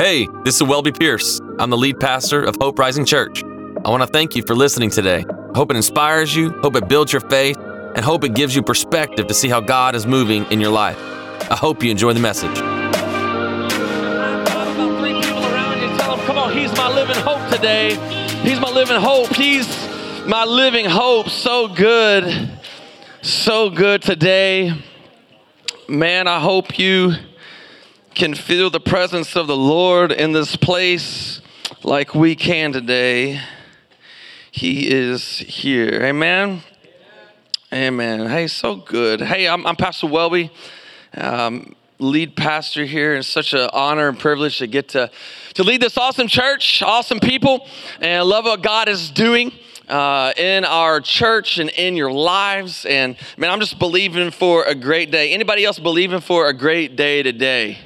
Hey, this is Welby Pierce. I'm the lead pastor of Hope Rising Church. I want to thank you for listening today. I hope it inspires you, hope it builds your faith, and hope it gives you perspective to see how God is moving in your life. I hope you enjoy the message. About three people around you, tell them, come on, he's my living hope today. He's my living hope. He's my living hope. So good. So good today. Man, I hope you can feel the presence of the Lord in this place like we can today. He is here. Amen. Amen. Hey, so good. Hey, I'm, I'm Pastor Welby, um, lead pastor here. It's such an honor and privilege to get to, to lead this awesome church, awesome people, and love what God is doing. Uh, in our church and in your lives and man i'm just believing for a great day anybody else believing for a great day today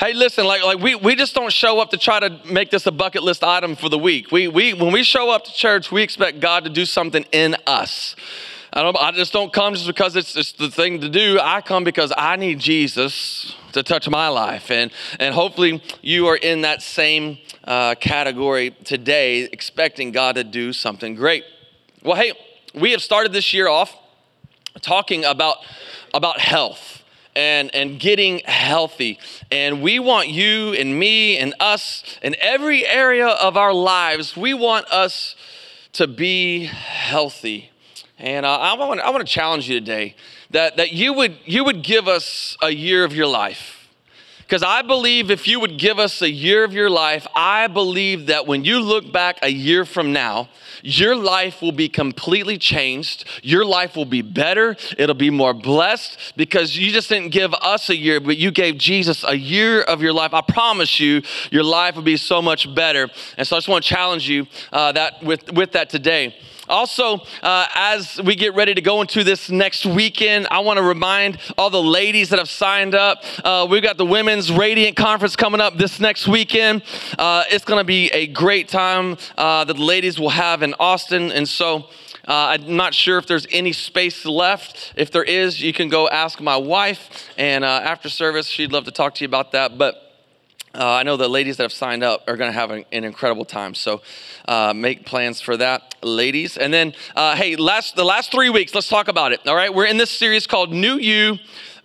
Hey, listen, like, like we, we just don't show up to try to make this a bucket list item for the week. We, we, when we show up to church, we expect God to do something in us. I, don't, I just don't come just because it's, it's the thing to do. I come because I need Jesus to touch my life. And, and hopefully you are in that same uh, category today, expecting God to do something great. Well, hey, we have started this year off talking about, about health and, and getting healthy. And we want you and me and us in every area of our lives, we want us to be healthy. And uh, I, want, I want to challenge you today that, that you, would, you would give us a year of your life because I believe if you would give us a year of your life, I believe that when you look back a year from now, your life will be completely changed. Your life will be better. It'll be more blessed because you just didn't give us a year, but you gave Jesus a year of your life. I promise you, your life will be so much better. And so I just want to challenge you uh, that with, with that today. Also, uh, as we get ready to go into this next weekend, I want to remind all the ladies that have signed up. Uh, we've got the Women's Radiant Conference coming up this next weekend. Uh, it's going to be a great time uh, that the ladies will have in Austin. And so, uh, I'm not sure if there's any space left. If there is, you can go ask my wife. And uh, after service, she'd love to talk to you about that. But uh, I know the ladies that have signed up are going to have an, an, incredible time. So uh, make plans for that, ladies. And then, uh, hey, last the last three weeks, let's talk about it. All right, we're in this series called New You,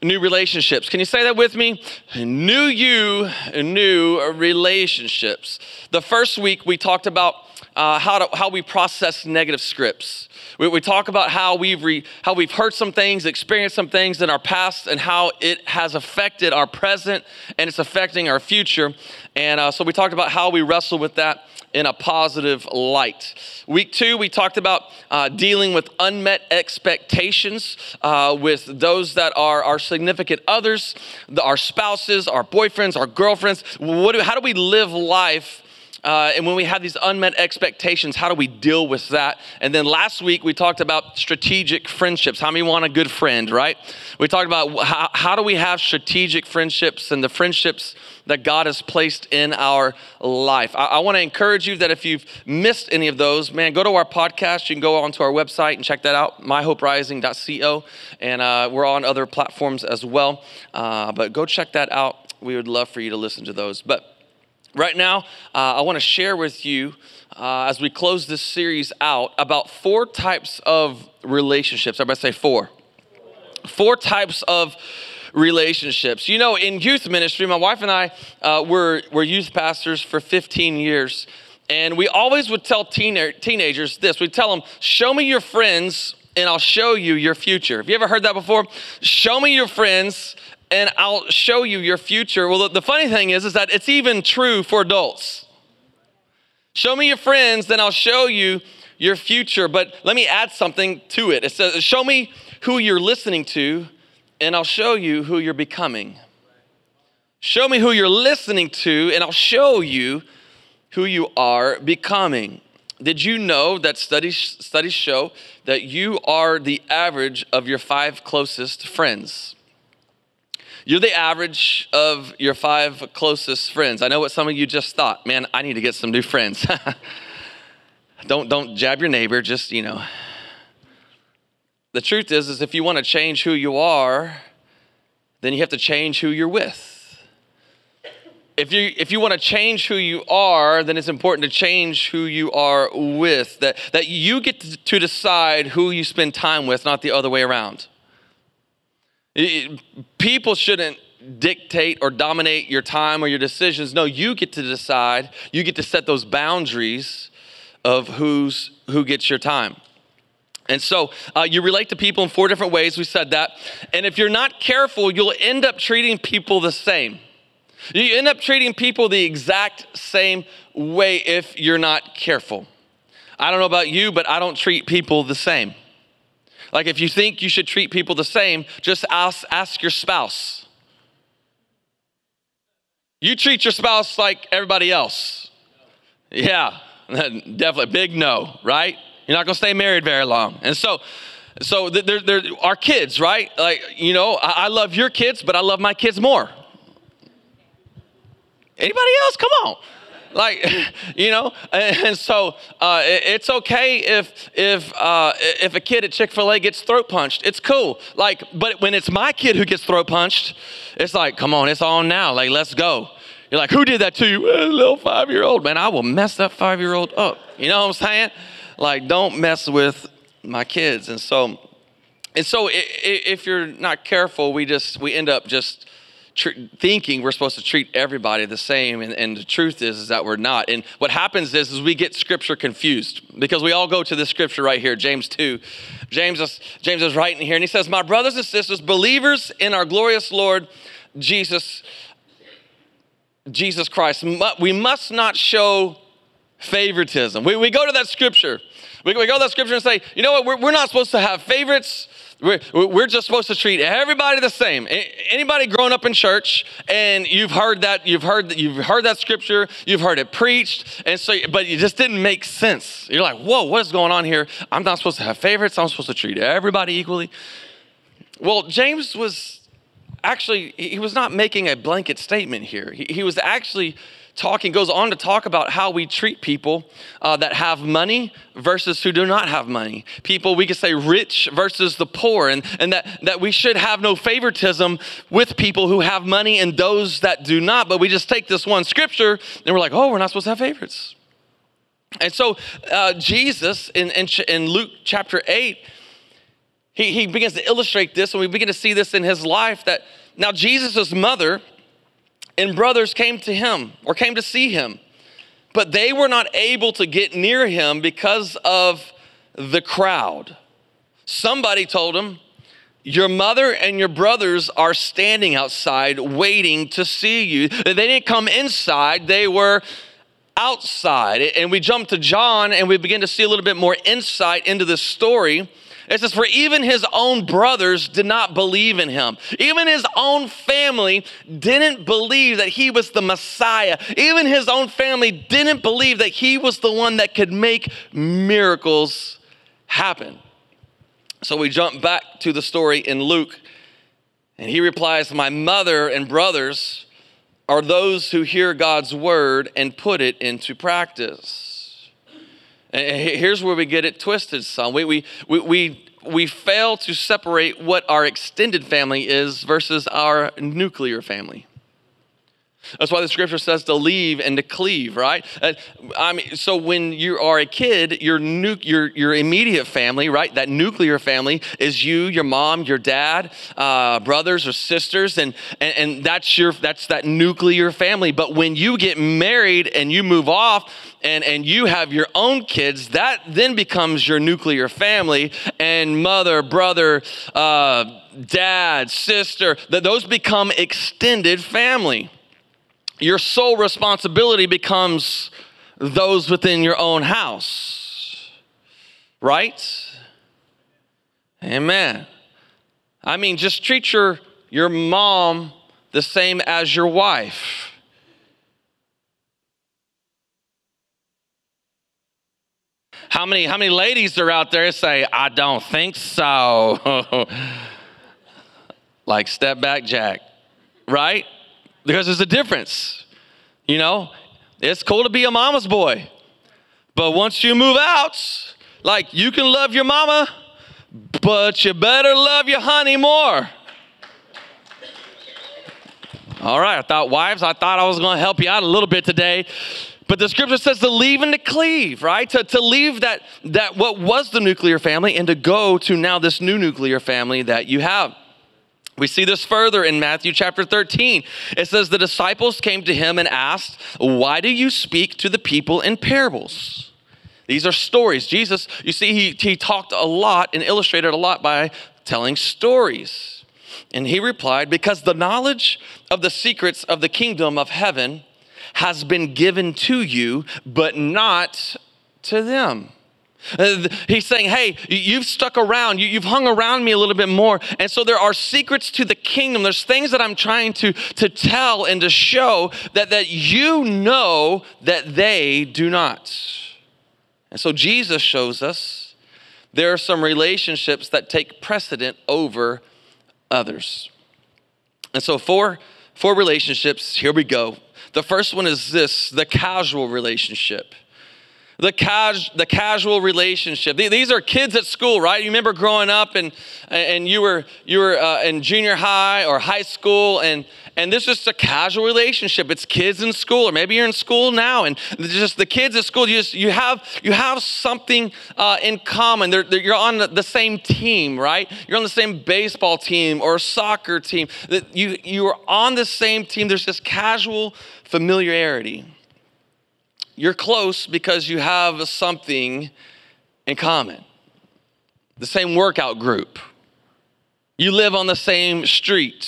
New Relationships. Can you say that with me? New You, New Relationships. The first week we talked about uh, how, to, how we process negative scripts. We, we talk about how we've, re, how we've heard some things, experienced some things in our past, and how it has affected our present and it's affecting our future. And uh, so we talked about how we wrestle with that in a positive light. Week two, we talked about uh, dealing with unmet expectations uh, with those that are our significant others, the, our spouses, our boyfriends, our girlfriends. What do, how do we live life? Uh, and when we have these unmet expectations, how do we deal with that? And then last week we talked about strategic friendships. How many want a good friend, right? We talked about how, how do we have strategic friendships and the friendships that God has placed in our life. I, I want to encourage you that if you've missed any of those, man, go to our podcast. You can go onto our website and check that out, myhoperising.co. And uh, we're on other platforms as well. Uh, but go check that out. We would love for you to listen to those. But Right now, uh, I want to share with you uh, as we close this series out about four types of relationships. Everybody say four. Four types of relationships. You know, in youth ministry, my wife and I uh, were, were youth pastors for 15 years. And we always would tell teen- teenagers this we'd tell them, Show me your friends, and I'll show you your future. Have you ever heard that before? Show me your friends, and I'll show you your future. Well, the funny thing is, is that it's even true for adults. Show me your friends, then I'll show you your future. But let me add something to it. It says, show me who you're listening to, and I'll show you who you're becoming. Show me who you're listening to, and I'll show you who you are becoming. Did you know that studies, studies show that you are the average of your five closest friends? You're the average of your five closest friends. I know what some of you just thought. Man, I need to get some new friends. don't don't jab your neighbor, just, you know. The truth is is if you want to change who you are, then you have to change who you're with. if you if you want to change who you are, then it's important to change who you are with. That that you get to, decide who you spend time with, not the other way around. People shouldn't dictate or dominate your time or your decisions. No, you get to decide. You get to set those boundaries of who's who gets your time. And so uh, you relate to people in four different ways. We said that. And if you're not careful, you'll end up treating people the same. You end up treating people the exact same way if you're not careful. I don't know about you, but I don't treat people the same. Like if you think you should treat people the same, just ask, ask your spouse. You treat your spouse like everybody else. Yeah, definitely big no, right? You're not going to stay married very long. And so, so there, there are kids, right? Like, you know, I, I love your kids, but I love my kids more. Anybody else? Come on. Like, you know, and so uh, it's okay if if uh, if a kid at Chick Fil A gets throat punched. It's cool. Like, but when it's my kid who gets throat punched, it's like, come on, it's on now. Like, let's go. You're like, who did that to you? Well, little five year old man. I will mess that five year old up. You know what I'm saying? like don't mess with my kids and so and so if you're not careful we just we end up just tr- thinking we're supposed to treat everybody the same and, and, the truth is, is that we're not and what happens is, is we get scripture confused because we all go to this scripture right here james 2 james is, james is writing here and he says my brothers and sisters believers in our glorious lord jesus jesus christ we must not show favoritism. We, we go to that scripture. We, we go to that scripture and say, you know what, we're, we're not supposed to have favorites. We're, we're just supposed to treat everybody the same. Anybody grown up in church and you've heard that, you've heard that, you've heard that scripture, you've heard it preached, and so, but it just didn't make sense. You're like, whoa, what is going on here? I'm not supposed to have favorites. I'm supposed to treat everybody equally. Well, James was actually, he was not making a blanket statement here. He, he was actually talking, goes on to talk about how we treat people uh, that have money versus who do not have money. People, we could say rich versus the poor, and, and that, that we should have no favoritism with people who have money and those that do not. But we just take this one scripture and we're like, oh, we're not supposed to have favorites. And so uh, Jesus in, in, in Luke chapter 8, he, he begins to illustrate this, and we begin to see this in his life that now Jesus' mother and brothers came to him or came to see him, but they were not able to get near him because of the crowd. Somebody told him, Your mother and your brothers are standing outside waiting to see you. They didn't come inside, they were outside. And we jump to John and we begin to see a little bit more insight into this story. It says, For even his own brothers did not believe in him. Even his own family didn't believe that he was the Messiah. Even his own family didn't believe that he was the one that could make miracles happen. So we jump back to the story in Luke, and he replies, My mother and brothers are those who hear God's word and put it into practice. And here's where we get it twisted, son. We, we, we, we, we fail to separate what our extended family is versus our nuclear family. That's why the scripture says to leave and to cleave, right? Uh, I mean, so when you are a kid, your, nu- your, your immediate family, right? That nuclear family is you, your mom, your dad, uh, brothers or sisters, and, and, and that's, your, that's that nuclear family. But when you get married and you move off, and, and you have your own kids, that then becomes your nuclear family, and mother, brother, uh, dad, sister, that those become extended family your sole responsibility becomes those within your own house. Right? Amen. I mean, just treat your, your mom the same as your wife. How many, how many ladies are out there say, I don't think so? like, step back, Jack, right? Because there's a difference. You know, it's cool to be a mama's boy, but once you move out, like you can love your mama, but you better love your honey more. All right, I thought, wives, I thought I was going to help you out a little bit today. But the scripture says to leave and to cleave, right? To, to leave that, that what was the nuclear family and to go to now this new nuclear family that you have. We see this further in Matthew chapter 13. It says, The disciples came to him and asked, Why do you speak to the people in parables? These are stories. Jesus, you see, he, he talked a lot and illustrated a lot by telling stories. And he replied, Because the knowledge of the secrets of the kingdom of heaven has been given to you, but not to them. Uh, he's saying, Hey, you've stuck around, you, have hung around me a little bit more. And so there are secrets to the kingdom. There's things that I'm trying to, to tell and to show that, that you know that they do not. And so Jesus shows us there are some relationships that take precedent over others. And so, four, four relationships, here we go. The first one is this the casual relationship the, cas- the casual relationship. These are kids at school, right? You remember growing up and, and you were, you were uh, in junior high or high school, and, and this is just a casual relationship. It's kids in school, or maybe you're in school now, and just the kids at school, you, just, you, have, you have something uh, in common. They're, they're, you're on the same team, right? You're on the same baseball team or soccer team. You, you are on the same team. There's this casual familiarity. You're close because you have something in common the same workout group. You live on the same street.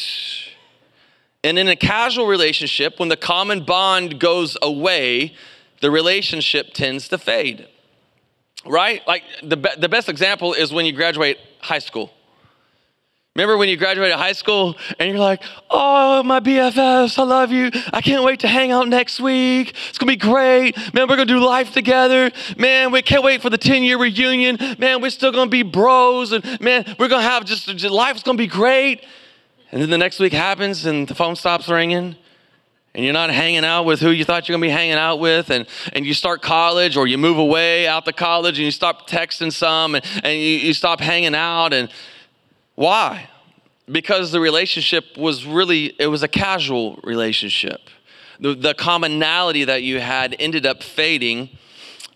And in a casual relationship, when the common bond goes away, the relationship tends to fade. Right? Like the, be- the best example is when you graduate high school. Remember when you graduated high school and you're like, oh, my BFFs, I love you. I can't wait to hang out next week. It's gonna be great. Man, we're gonna do life together. Man, we can't wait for the 10 year reunion. Man, we're still gonna be bros. And man, we're gonna have just, just life's gonna be great. And then the next week happens and the phone stops ringing and you're not hanging out with who you thought you're going to be hanging out with and, and you start college or you move away out to college and you stop texting some and, and you, you stop hanging out and why? Because the relationship was really, it was a casual relationship. The, the commonality that you had ended up fading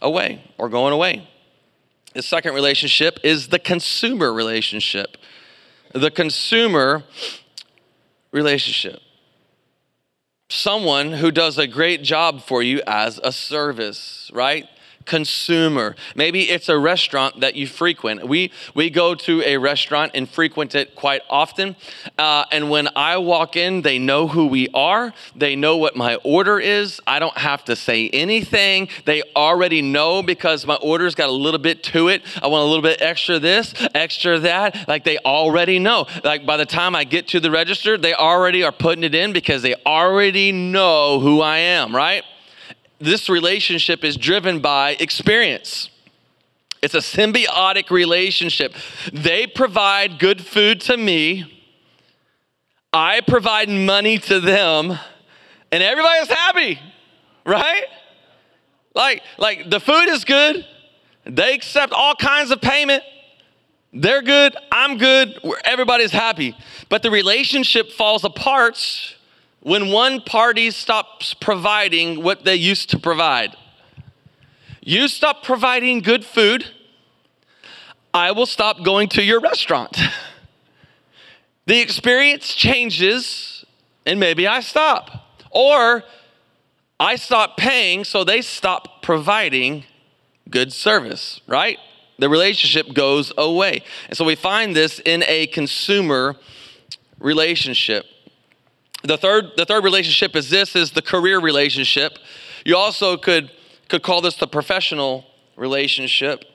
away or going away. The second relationship is the consumer relationship. The consumer relationship. Someone who does a great job for you as a service, right? Consumer. Maybe it's a restaurant that you frequent. We, we go to a restaurant and frequent it quite often. Uh, and when I walk in, they know who we are, they know what my order is. I don't have to say anything. They already know because my order's got a little bit to it. I want a little bit extra this, extra that. Like they already know. Like by the time I get to the register, they already are putting it in because they already know who I am, right? This relationship is driven by experience. It's a symbiotic relationship. They provide good food to me, I provide money to them, and everybody's happy, right? Like, like the food is good, they accept all kinds of payment. They're good, I'm good, everybody's happy. But the relationship falls apart when one party stops providing what they used to provide. You stop providing good food, I will stop going to your restaurant. the experience changes, and maybe I stop. Or I stop paying, so they stop providing good service, right? The relationship goes away. And so we find this in a consumer relationship. The third, the third relationship is this is the career relationship. You also could, could call this the professional relationship.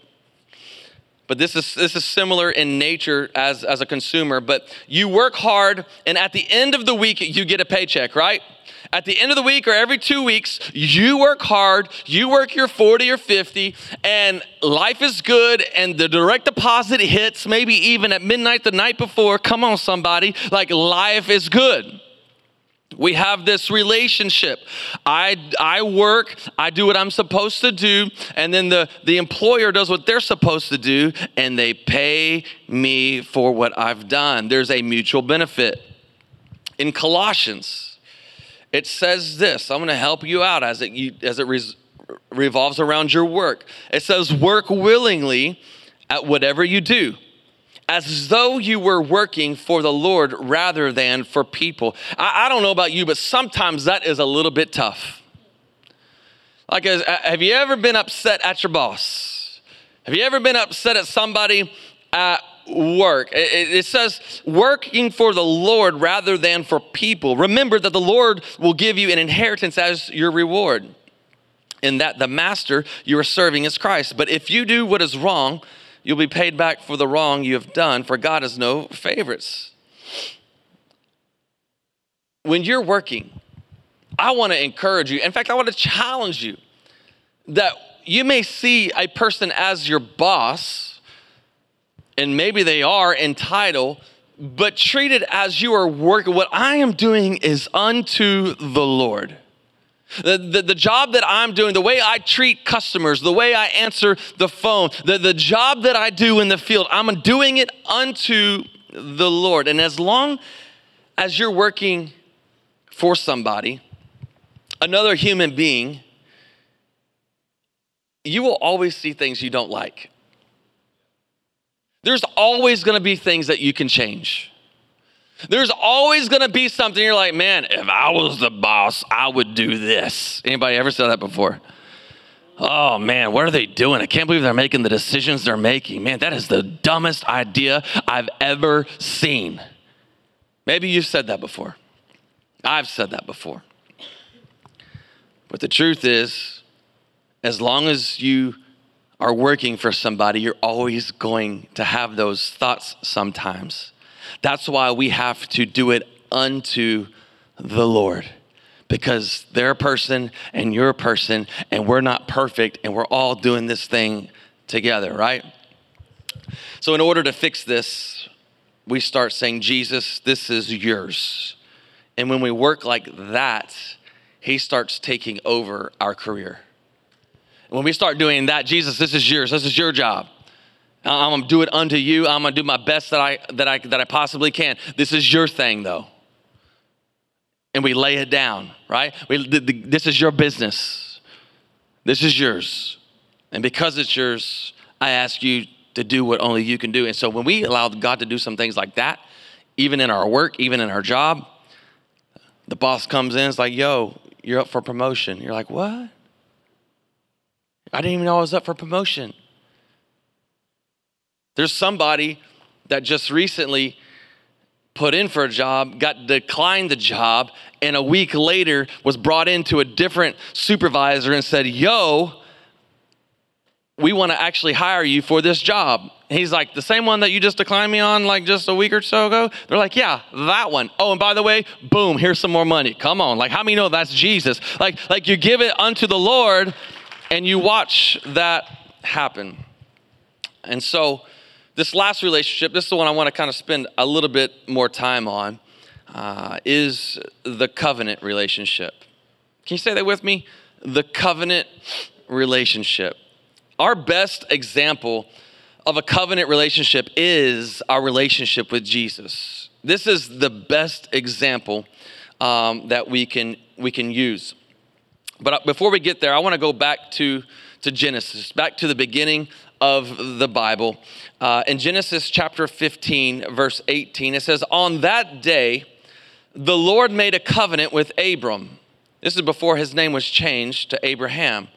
But this is, this is similar in nature as, as a consumer. But you work hard, and at the end of the week, you get a paycheck, right? At the end of the week or every two weeks, you work hard, you work your 40 or 50, and life is good, and the direct deposit hits maybe even at midnight the night before. Come on, somebody. Like, life is good. We have this relationship. I, I work, I do what I'm supposed to do, and then the, the employer does what they're supposed to do, and they pay me for what I've done. There's a mutual benefit. In Colossians, it says this. I'm going to help you out as it, you, as it res, revolves around your work. It says, work willingly at whatever you do, as though you were working for the Lord rather than for people. I, I don't know about you, but sometimes that is a little bit tough. Like, uh, have you ever been upset at your boss? Have you ever been upset at somebody at work. It, says working for the Lord rather than for people. Remember that the Lord will give you an inheritance as your reward, and that the master you are serving is Christ. But if you do what is wrong, you'll be paid back for the wrong you have done, for God has no favorites. When you're working, I want to encourage you. In fact, I want to challenge you that you may see a person as your boss and maybe they are in title, but treat it as you are working. What I am doing is unto the Lord. The, the, the, job that I'm doing, the way I treat customers, the way I answer the phone, the, the job that I do in the field, I'm doing it unto the Lord. And as long as you're working for somebody, another human being, you will always see things you don't like there's always going to be things that you can change. There's always going to be something you're like, man, if I was the boss, I would do this. Anybody ever said that before? Oh man, what are they doing? I can't believe they're making the decisions they're making. Man, that is the dumbest idea I've ever seen. Maybe you've said that before. I've said that before. But the truth is, as long as you are working for somebody, you're always going to have those thoughts sometimes. That's why we have to do it unto the Lord because they're a person and you're a person and we're not perfect and we're all doing this thing together, right? So, in order to fix this, we start saying, Jesus, this is yours. And when we work like that, He starts taking over our career. When we start doing that, Jesus, this is yours. This is your job. I'm gonna do it unto you. I'm gonna do my best that I that I that I possibly can. This is your thing, though. And we lay it down, right? We, the, the, this is your business. This is yours, and because it's yours, I ask you to do what only you can do. And so when we allow God to do some things like that, even in our work, even in our job, the boss comes in, it's like, "Yo, you're up for promotion." You're like, "What?" I didn't even know I was up for promotion. There's somebody that just recently put in for a job, got declined the job, and a week later was brought into a different supervisor and said, Yo, we want to actually hire you for this job. And he's like, the same one that you just declined me on like just a week or so ago? They're like, yeah, that one. Oh, and by the way, boom, here's some more money. Come on. Like, how many know that's Jesus? Like, like you give it unto the Lord and you watch that happen. And so, this last relationship, this is the one I want to kind of spend a little bit more time on, uh, is the covenant relationship. Can you say that with me? The covenant relationship. Our best example of a covenant relationship is our relationship with Jesus. This is the best example um, that we can, we can use. But uh, before we get there, I want to go back to, to Genesis, back to the beginning of the Bible. Uh, in Genesis chapter 15, verse 18, it says, On that day, the Lord made a covenant with Abram. This is before his name was changed to Abraham.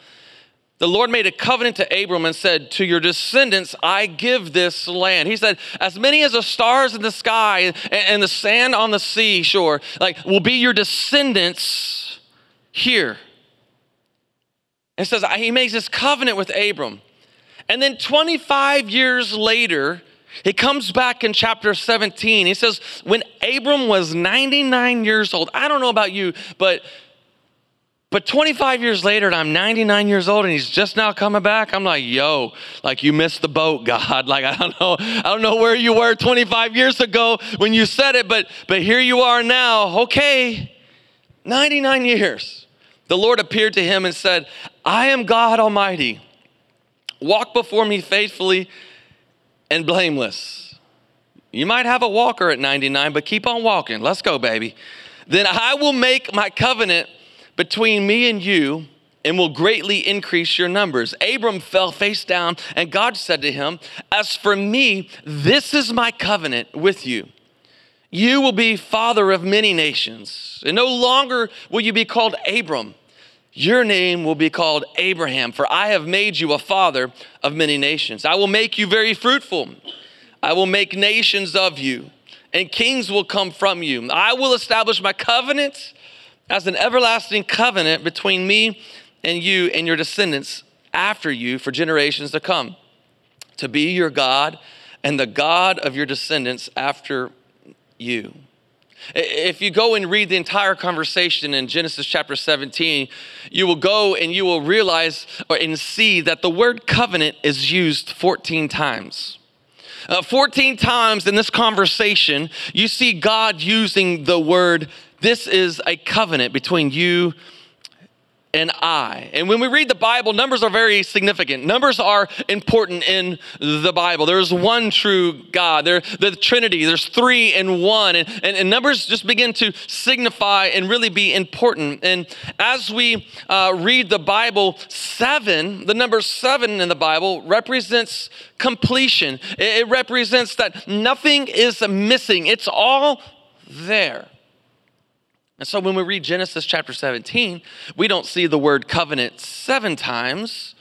The Lord made a covenant to Abram and said, To your descendants, I give this land. He said, As many as the stars in the sky and the sand on the seashore, like, will be your descendants here. It says he makes this covenant with Abram. And then 25 years later, he comes back in chapter 17. He says, when Abram was 99 years old, I don't know about you, but but 25 years later, and I'm 99 years old, and he's just now coming back. I'm like, yo, like you missed the boat, God. Like I don't know, I don't know where you were 25 years ago when you said it, but but here you are now. Okay, 99 years. The Lord appeared to him and said, I am God Almighty. Walk before me faithfully and blameless. You might have a walker at 99, but keep on walking. Let's go, baby. then I will make my covenant between me and you and will greatly increase your numbers. Abram fell face down, and God said to him, As for me, this is my covenant with you. You will be father of many nations, and no longer will you be called Abram. Your name will be called Abraham, for I have made you a father of many nations. I will make you very fruitful. I will make nations of you, and kings will come from you. I will establish my covenant as an everlasting covenant between me and you and your descendants after you for generations to come, to be your God and the God of your descendants after you. If you go and read the entire conversation in Genesis chapter 17, you will go and you will realize and see that the word covenant is used 14 times. Uh, 14 times in this conversation, you see God using the word, this is a covenant between you and I. And when we read the Bible, numbers are very significant. Numbers are important in the Bible. There's one true God. There, the Trinity, there's three in one. And, and, and, numbers just begin to signify and really be important. And as we uh, read the Bible, seven, the number seven in the Bible represents completion. It, it represents that nothing is missing, it's all there. And so when we read Genesis chapter 17, we don't see the word covenant seven times.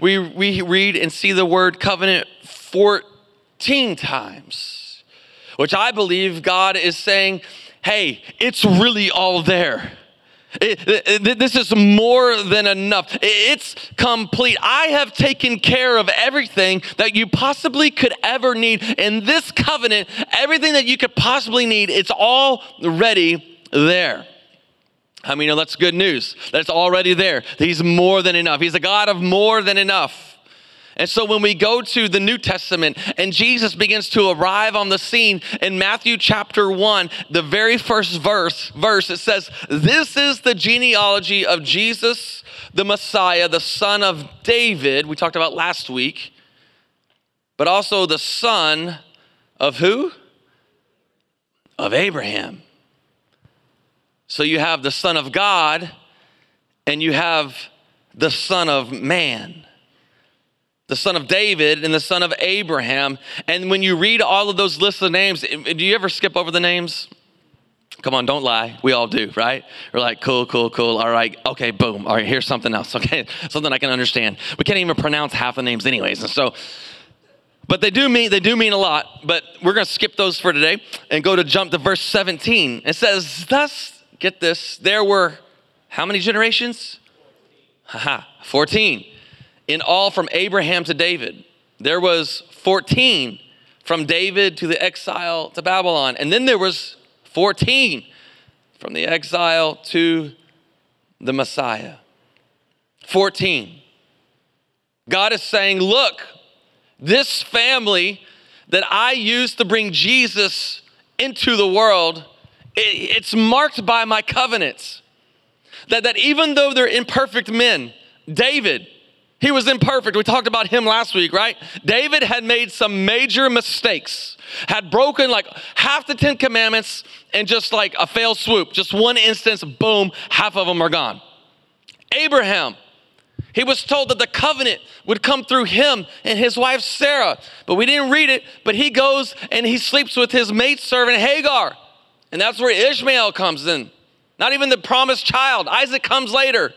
We, we read and see the word covenant 14 times, which I believe God is saying, hey, it's really all there. It, it, this is more than enough. It's complete. I have taken care of everything that you possibly could ever need. In this covenant, everything that you could possibly need, it's all ready there. I mean, that's good news. That's already there. He's more than enough. He's a God of more than enough. And so when we go to the New Testament and Jesus begins to arrive on the scene in Matthew chapter 1, the very first verse, verse it says, "This is the genealogy of Jesus, the Messiah, the son of David, we talked about last week, but also the son of who? Of Abraham." So you have the Son of God and you have the Son of Man, the Son of David and the Son of Abraham. And when you read all of those lists of names, do you ever skip over the names? Come on, don't lie. We all do, right? We're like, cool, cool, cool. All right, okay, boom. All right, here's something else. Okay, something I can understand. We can't even pronounce half the names, anyways. And so, but they do mean they do mean a lot. But we're gonna skip those for today and go to jump to verse 17. It says, "Thus get this, there were how many generations? Haha, 14. In all from Abraham to David. There was 14 from David to the exile to Babylon. And then there was 14 from the exile to the Messiah. 14. God is saying, look, this family that I used to bring Jesus into the world it's marked by my covenants. That, that even though they're imperfect men, David, he was imperfect. We talked about him last week, right? David had made some major mistakes, had broken like half the Ten Commandments and just like a fail swoop, just one instance, boom, half of them are gone. Abraham, he was told that the covenant would come through him and his wife Sarah, but we didn't read it. But he goes and he sleeps with his maidservant Hagar. And that's where Ishmael comes in. Not even the promised child. Isaac comes later.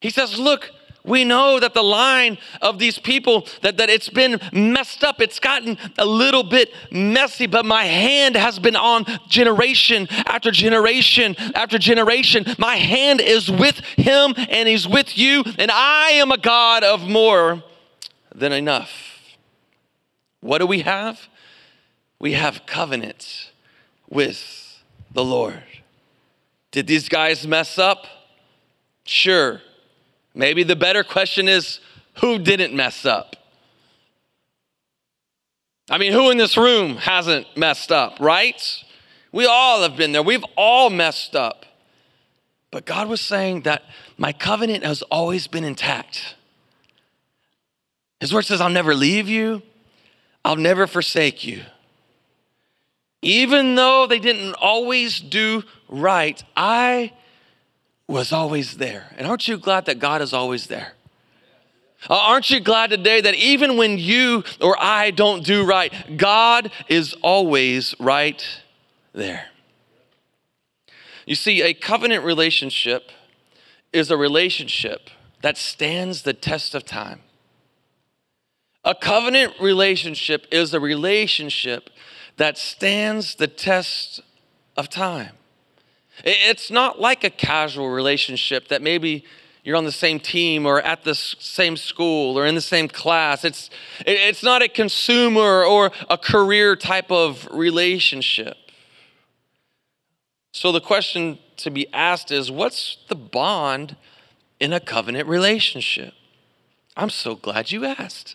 He says, Look, we know that the line of these people that, that it's been messed up it's gotten a little bit messy but my hand has been on generation after generation after generation my hand is with him and he's with you and i am a god of more than enough what do we have we have covenants with the Lord. Did these guys mess up? Sure. Maybe the better question is who didn't mess up? I mean, who in this room hasn't messed up, right? We all have been there. We've all messed up. But God was saying that my covenant has always been intact. His word says, I'll never leave you, I'll never forsake you. Even though they didn't always do right, I was always there. And aren't you glad that God is always there? Uh, aren't you glad today that even when you or I don't do right, God is always right there? You see, a covenant relationship is a relationship that stands the test of time. A covenant relationship is a relationship that stands the test of time. It's not like a casual relationship that maybe you're on the same team or at the same school or in the same class. It's, it's not a consumer or a career type of relationship. So the question to be asked is what's the bond in a covenant relationship? I'm so glad you asked.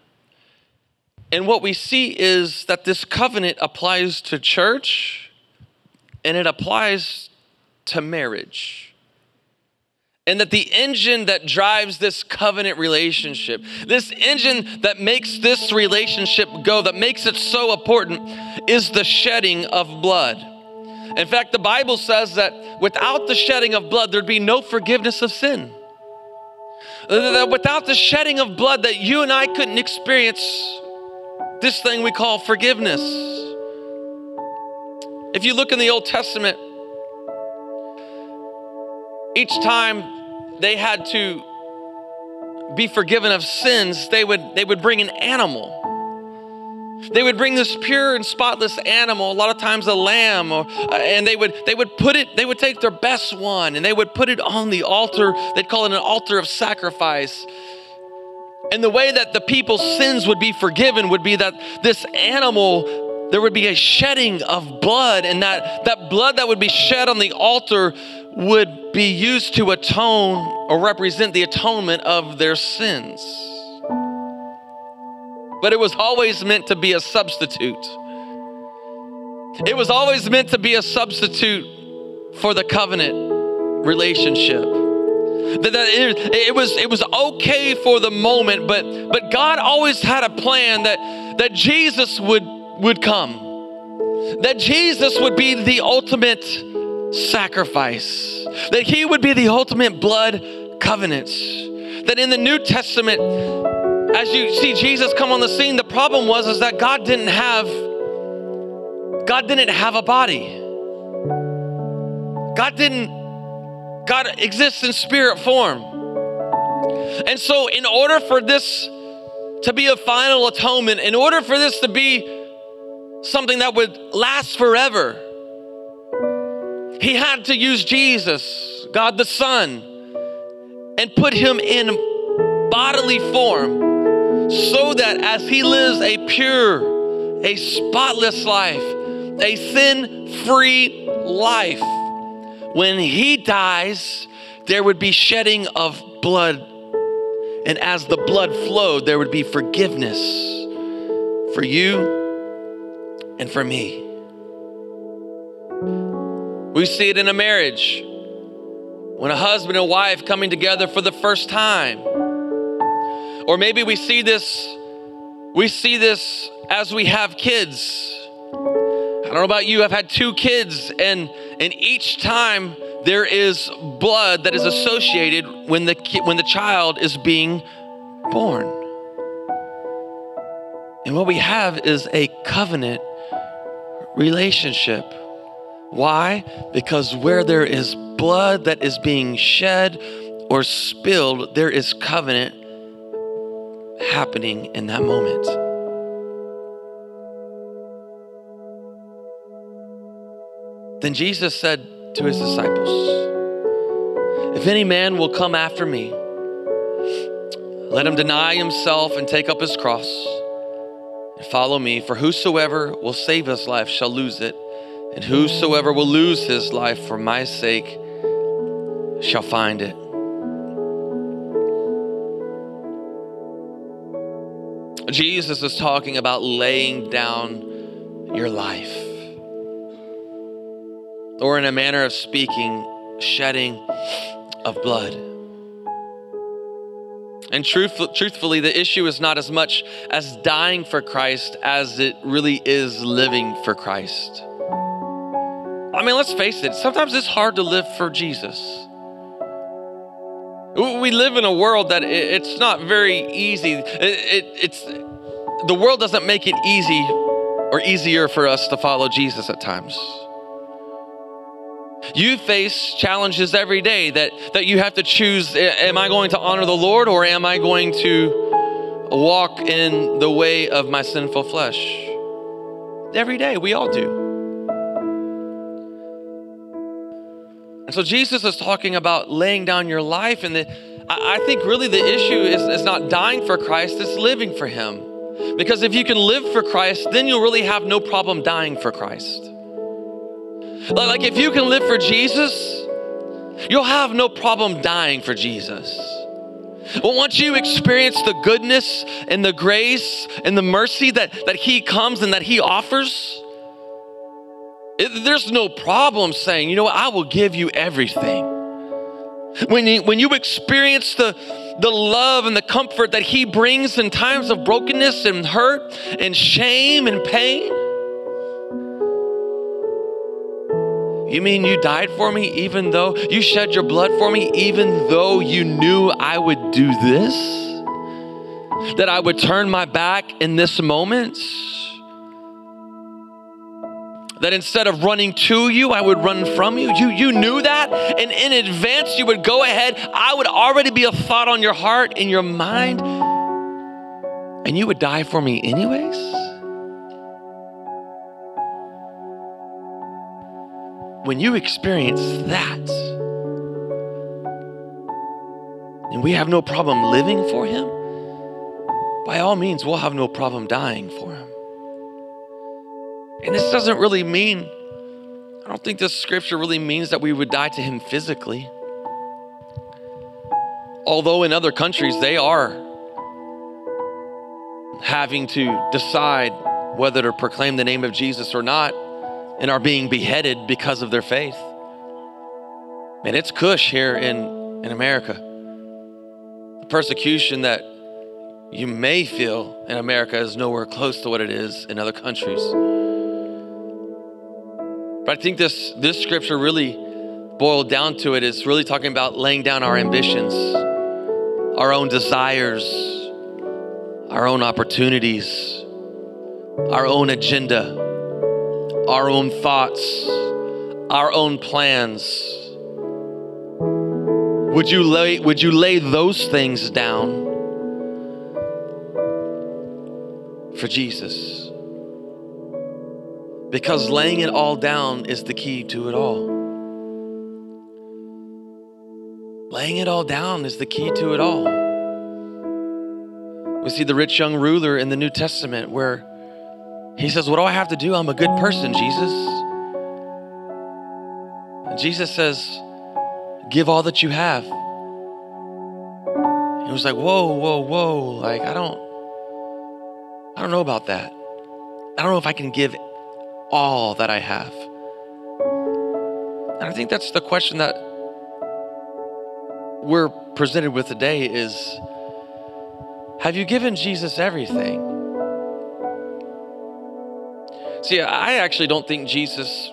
And what we see is that this covenant applies to church and it applies to marriage. And that the engine that drives this covenant relationship, this engine that makes this relationship go, that makes it so important, is the shedding of blood. In fact, the Bible says that without the shedding of blood, there'd be no forgiveness of sin. That without the shedding of blood, that you and I couldn't experience this thing we call forgiveness. If you look in the Old Testament, each time they had to be forgiven of sins, they would, they would bring an animal. They would bring this pure and spotless animal, a lot of times a lamb, or, uh, and they would, they would put it, they would take their best one and they would put it on the altar. They'd call it an altar of sacrifice. And the way that the people's sins would be forgiven would be that this animal, there would be a shedding of blood, and that, that blood that would be shed on the altar would be used to atone or represent the atonement of their sins. But it was always meant to be a substitute. It was always meant to be a substitute for the covenant relationship. That, that it, it, was it was okay for the moment, but but God always had a plan that that Jesus would would come. That Jesus would be the ultimate sacrifice, that he would be the ultimate blood covenant. That in the New Testament, as you see Jesus come on the scene, the problem was is that God didn't have God didn't have a body. God didn't God exists in spirit form. And so in order for this to be a final atonement, in order for this to be something that would last forever, he had to use Jesus, God the Son, and put him in bodily form so that as he lives a pure, a spotless life, a sin free life, when he dies, there would be shedding of blood. And as the blood flowed, there would be forgiveness for you and for me. We see it in a marriage when a husband and wife coming together for the first time. Or maybe we see this we see this as we have kids. I don't know about you, I've had two kids and and each time there is blood that is associated when the when the child is being born. And what we have is a covenant relationship. Why? Because where there is blood that is being shed or spilled, there is covenant happening in that moment. Then Jesus said to his disciples, If any man will come after me, let him deny himself and take up his cross and follow me. For whosoever will save his life shall lose it And whosoever will lose his life for my sake shall find it. Jesus is talking about laying down your life. Or, in a manner of speaking, shedding of blood. And truth, truthfully, the issue is not as much as dying for Christ as it really is living for Christ. I mean, let's face it, sometimes it's hard to live for Jesus. We live in a world that it's not very easy. It, it, it's the world doesn't make it easy or easier for us to follow Jesus at times. You face challenges every day that, that you have to choose am I going to honor the Lord or am I going to walk in the way of my sinful flesh? Every day, we all do. And so Jesus is talking about laying down your life, and the, I, I think really the issue is, is not dying for Christ, it's living for Him. Because if you can live for Christ, then you'll really have no problem dying for Christ. Like if you can live for Jesus, you'll have no problem dying for Jesus. But once you experience the goodness and the grace and the mercy that, that He comes and that He offers, it, there's no problem saying, you know what, I will give you everything. When you, when you experience the, the love and the comfort that He brings in times of brokenness and hurt and shame and pain, You mean you died for me even though you shed your blood for me, even though you knew I would do this? That I would turn my back in this moment? That instead of running to you, I would run from you? You, you knew that? And in advance, you would go ahead. I would already be a thought on your heart, in your mind, and you would die for me anyways? When you experience that, and we have no problem living for Him, by all means, we'll have no problem dying for Him. And this doesn't really mean, I don't think this scripture really means that we would die to Him physically. Although in other countries they are having to decide whether to proclaim the name of Jesus or not and are being beheaded because of their faith. And it's cush here in, in America. The persecution that you may feel in America is nowhere close to what it is in other countries. But I think this, this scripture really boiled down to it is really talking about laying down our ambitions, our own desires, our own opportunities, our own agenda our own thoughts, our own plans. Would you lay, would you lay those things down for Jesus? Because laying it all down is the key to it all. Laying it all down is the key to it all. We see the rich young ruler in the New Testament where he says, What do I have to do? I'm a good person, Jesus. And Jesus says, Give all that you have. He was like, Whoa, whoa, whoa. Like, I don't, I don't know about that. I don't know if I can give all that I have. And I think that's the question that we're presented with today is have you given Jesus everything? See, I actually don't think Jesus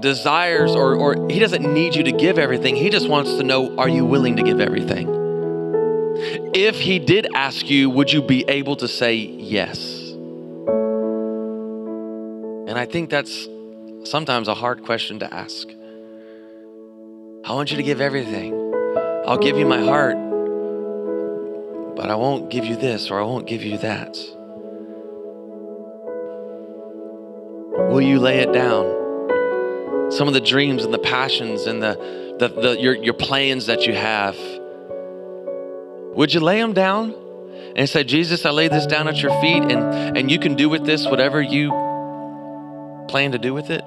desires or, or he doesn't need you to give everything. He just wants to know are you willing to give everything? If he did ask you, would you be able to say yes? And I think that's sometimes a hard question to ask. I want you to give everything. I'll give you my heart, but I won't give you this or I won't give you that. Will you lay it down? Some of the dreams and the passions and the, the, the your, your plans that you have. Would you lay them down and say, Jesus, I lay this down at your feet, and, and you can do with this whatever you plan to do with it?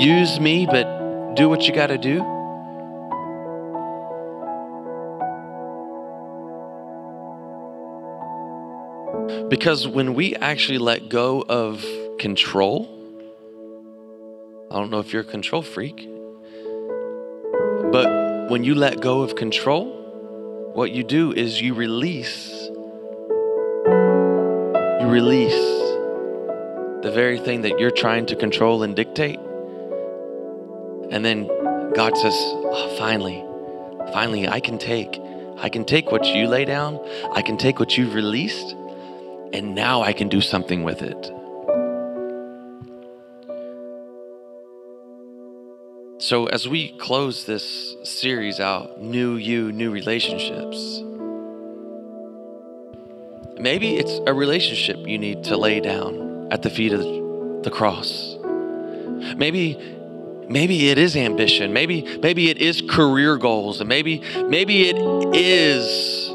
Use me, but do what you got to do? Because when we actually let go of control, I don't know if you're a control freak, but when you let go of control, what you do is you release. You release the very thing that you're trying to control and dictate. And then God says, oh, finally, finally, I can take. I can take what you lay down, I can take what you've released, and now I can do something with it. So, as we close this series out, New You, New Relationships, maybe it's a relationship you need to lay down at the feet of the cross. Maybe maybe it is ambition. Maybe maybe it is career goals. And maybe maybe it is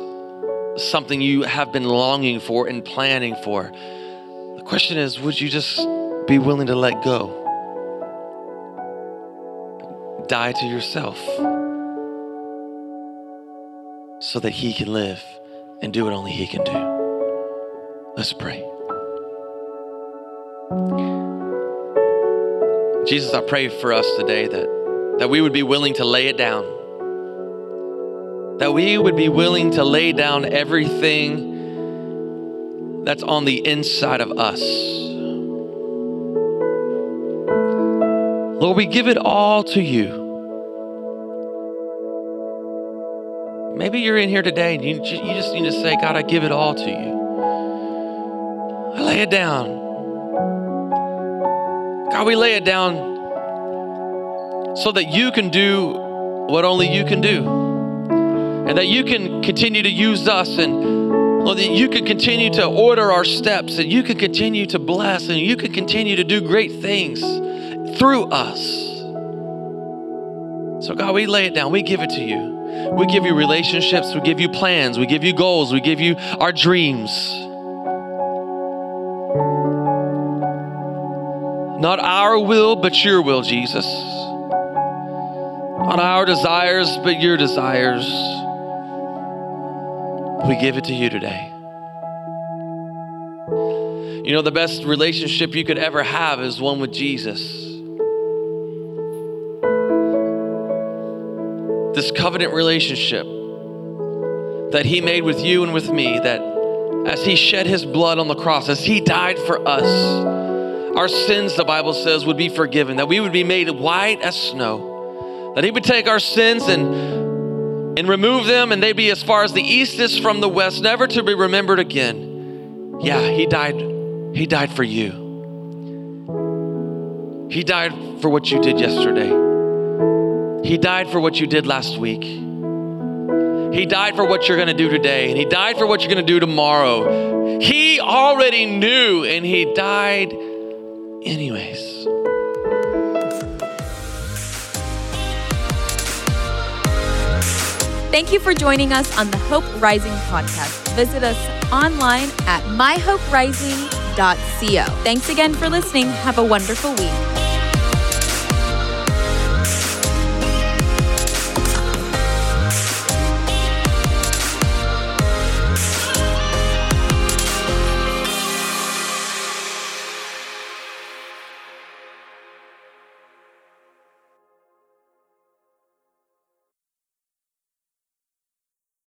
something you have been longing for and planning for. The question is would you just be willing to let go die to yourself so that he can live and do what only he can do let's pray Jesus, I pray for us today that, that we would be willing to lay it down. That we would be willing to lay down everything that's on the inside of us. Lord, we give it all to you. Maybe you're in here today and you, you just need to say, God, I give it all to you. I lay it down. God, we lay it down so that you can do what only you can do. And that you can continue to use us and Lord, that you can continue to order our steps and you can continue to bless and you can continue to do great things through us. So, God, we lay it down. We give it to you. We give you relationships. We give you plans. We give you goals. We give you our dreams. Not our will, but your will, Jesus. Not our desires, but your desires. We give it to you today. You know, the best relationship you could ever have is one with Jesus. This covenant relationship that He made with you and with me, that as He shed His blood on the cross, as He died for us, our sins, the Bible says, would be forgiven, that we would be made white as snow, that He would take our sins and, and remove them, and they'd be as far as the east is from the west, never to be remembered again. Yeah, He died. He died for you. He died for what you did yesterday. He died for what you did last week. He died for what you're going to do today, and He died for what you're going to do tomorrow. He already knew, and He died anyways. Thank you for joining us on the Hope Rising podcast. Visit us online at myhoperising.co. Thanks again for listening. Have a wonderful week.